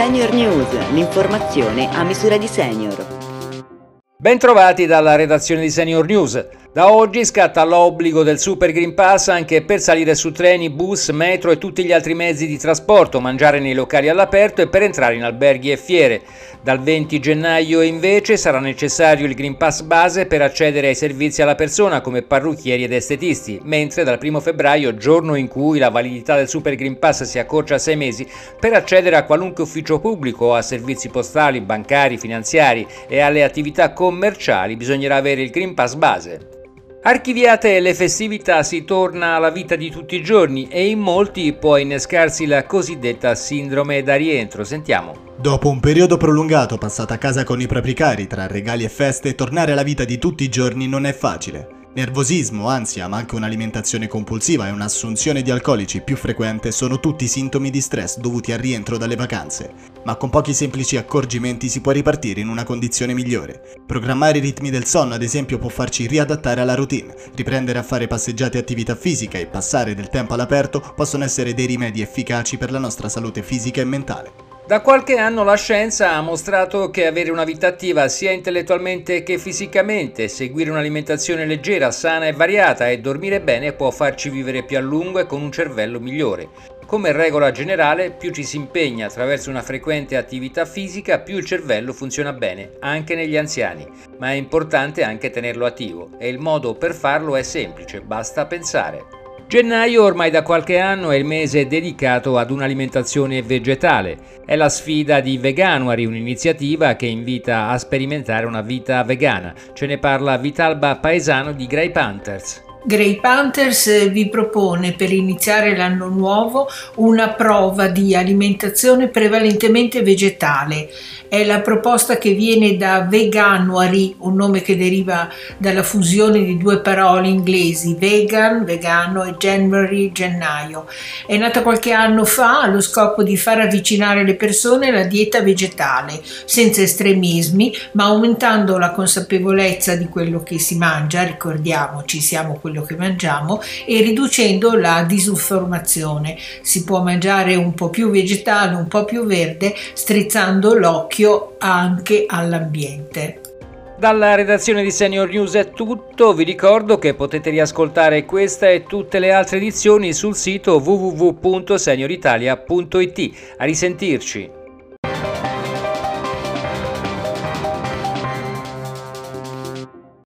Senior News, l'informazione a misura di senior. Bentrovati dalla redazione di Senior News. Da oggi scatta l'obbligo del Super Green Pass anche per salire su treni, bus, metro e tutti gli altri mezzi di trasporto, mangiare nei locali all'aperto e per entrare in alberghi e fiere. Dal 20 gennaio invece sarà necessario il Green Pass base per accedere ai servizi alla persona come parrucchieri ed estetisti, mentre dal 1 febbraio, giorno in cui la validità del Super Green Pass si accorcia a 6 mesi, per accedere a qualunque ufficio pubblico o a servizi postali, bancari, finanziari e alle attività commerciali bisognerà avere il Green Pass base. Archiviate le festività si torna alla vita di tutti i giorni e in molti può innescarsi la cosiddetta sindrome da rientro. Sentiamo. Dopo un periodo prolungato passato a casa con i propri cari, tra regali e feste, tornare alla vita di tutti i giorni non è facile. Nervosismo, ansia, ma anche un'alimentazione compulsiva e un'assunzione di alcolici più frequente sono tutti sintomi di stress dovuti al rientro dalle vacanze, ma con pochi semplici accorgimenti si può ripartire in una condizione migliore. Programmare i ritmi del sonno, ad esempio, può farci riadattare alla routine, riprendere a fare passeggiate e attività fisica e passare del tempo all'aperto possono essere dei rimedi efficaci per la nostra salute fisica e mentale. Da qualche anno la scienza ha mostrato che avere una vita attiva sia intellettualmente che fisicamente, seguire un'alimentazione leggera, sana e variata e dormire bene può farci vivere più a lungo e con un cervello migliore. Come regola generale, più ci si impegna attraverso una frequente attività fisica, più il cervello funziona bene, anche negli anziani. Ma è importante anche tenerlo attivo e il modo per farlo è semplice, basta pensare. Gennaio ormai da qualche anno è il mese dedicato ad un'alimentazione vegetale. È la sfida di Veganuary, un'iniziativa che invita a sperimentare una vita vegana. Ce ne parla Vitalba Paesano di Grey Panthers. Grey Panthers vi propone per iniziare l'anno nuovo una prova di alimentazione prevalentemente vegetale. È la proposta che viene da Veganuary, un nome che deriva dalla fusione di due parole inglesi, vegan, vegano e January, gennaio. È nata qualche anno fa allo scopo di far avvicinare le persone alla dieta vegetale, senza estremismi, ma aumentando la consapevolezza di quello che si mangia, ricordiamoci, siamo quelli quello che mangiamo e riducendo la disinformazione. Si può mangiare un po' più vegetale, un po' più verde, strizzando l'occhio anche all'ambiente. Dalla redazione di Senior News è tutto, vi ricordo che potete riascoltare questa e tutte le altre edizioni sul sito www.senioritalia.it. A risentirci!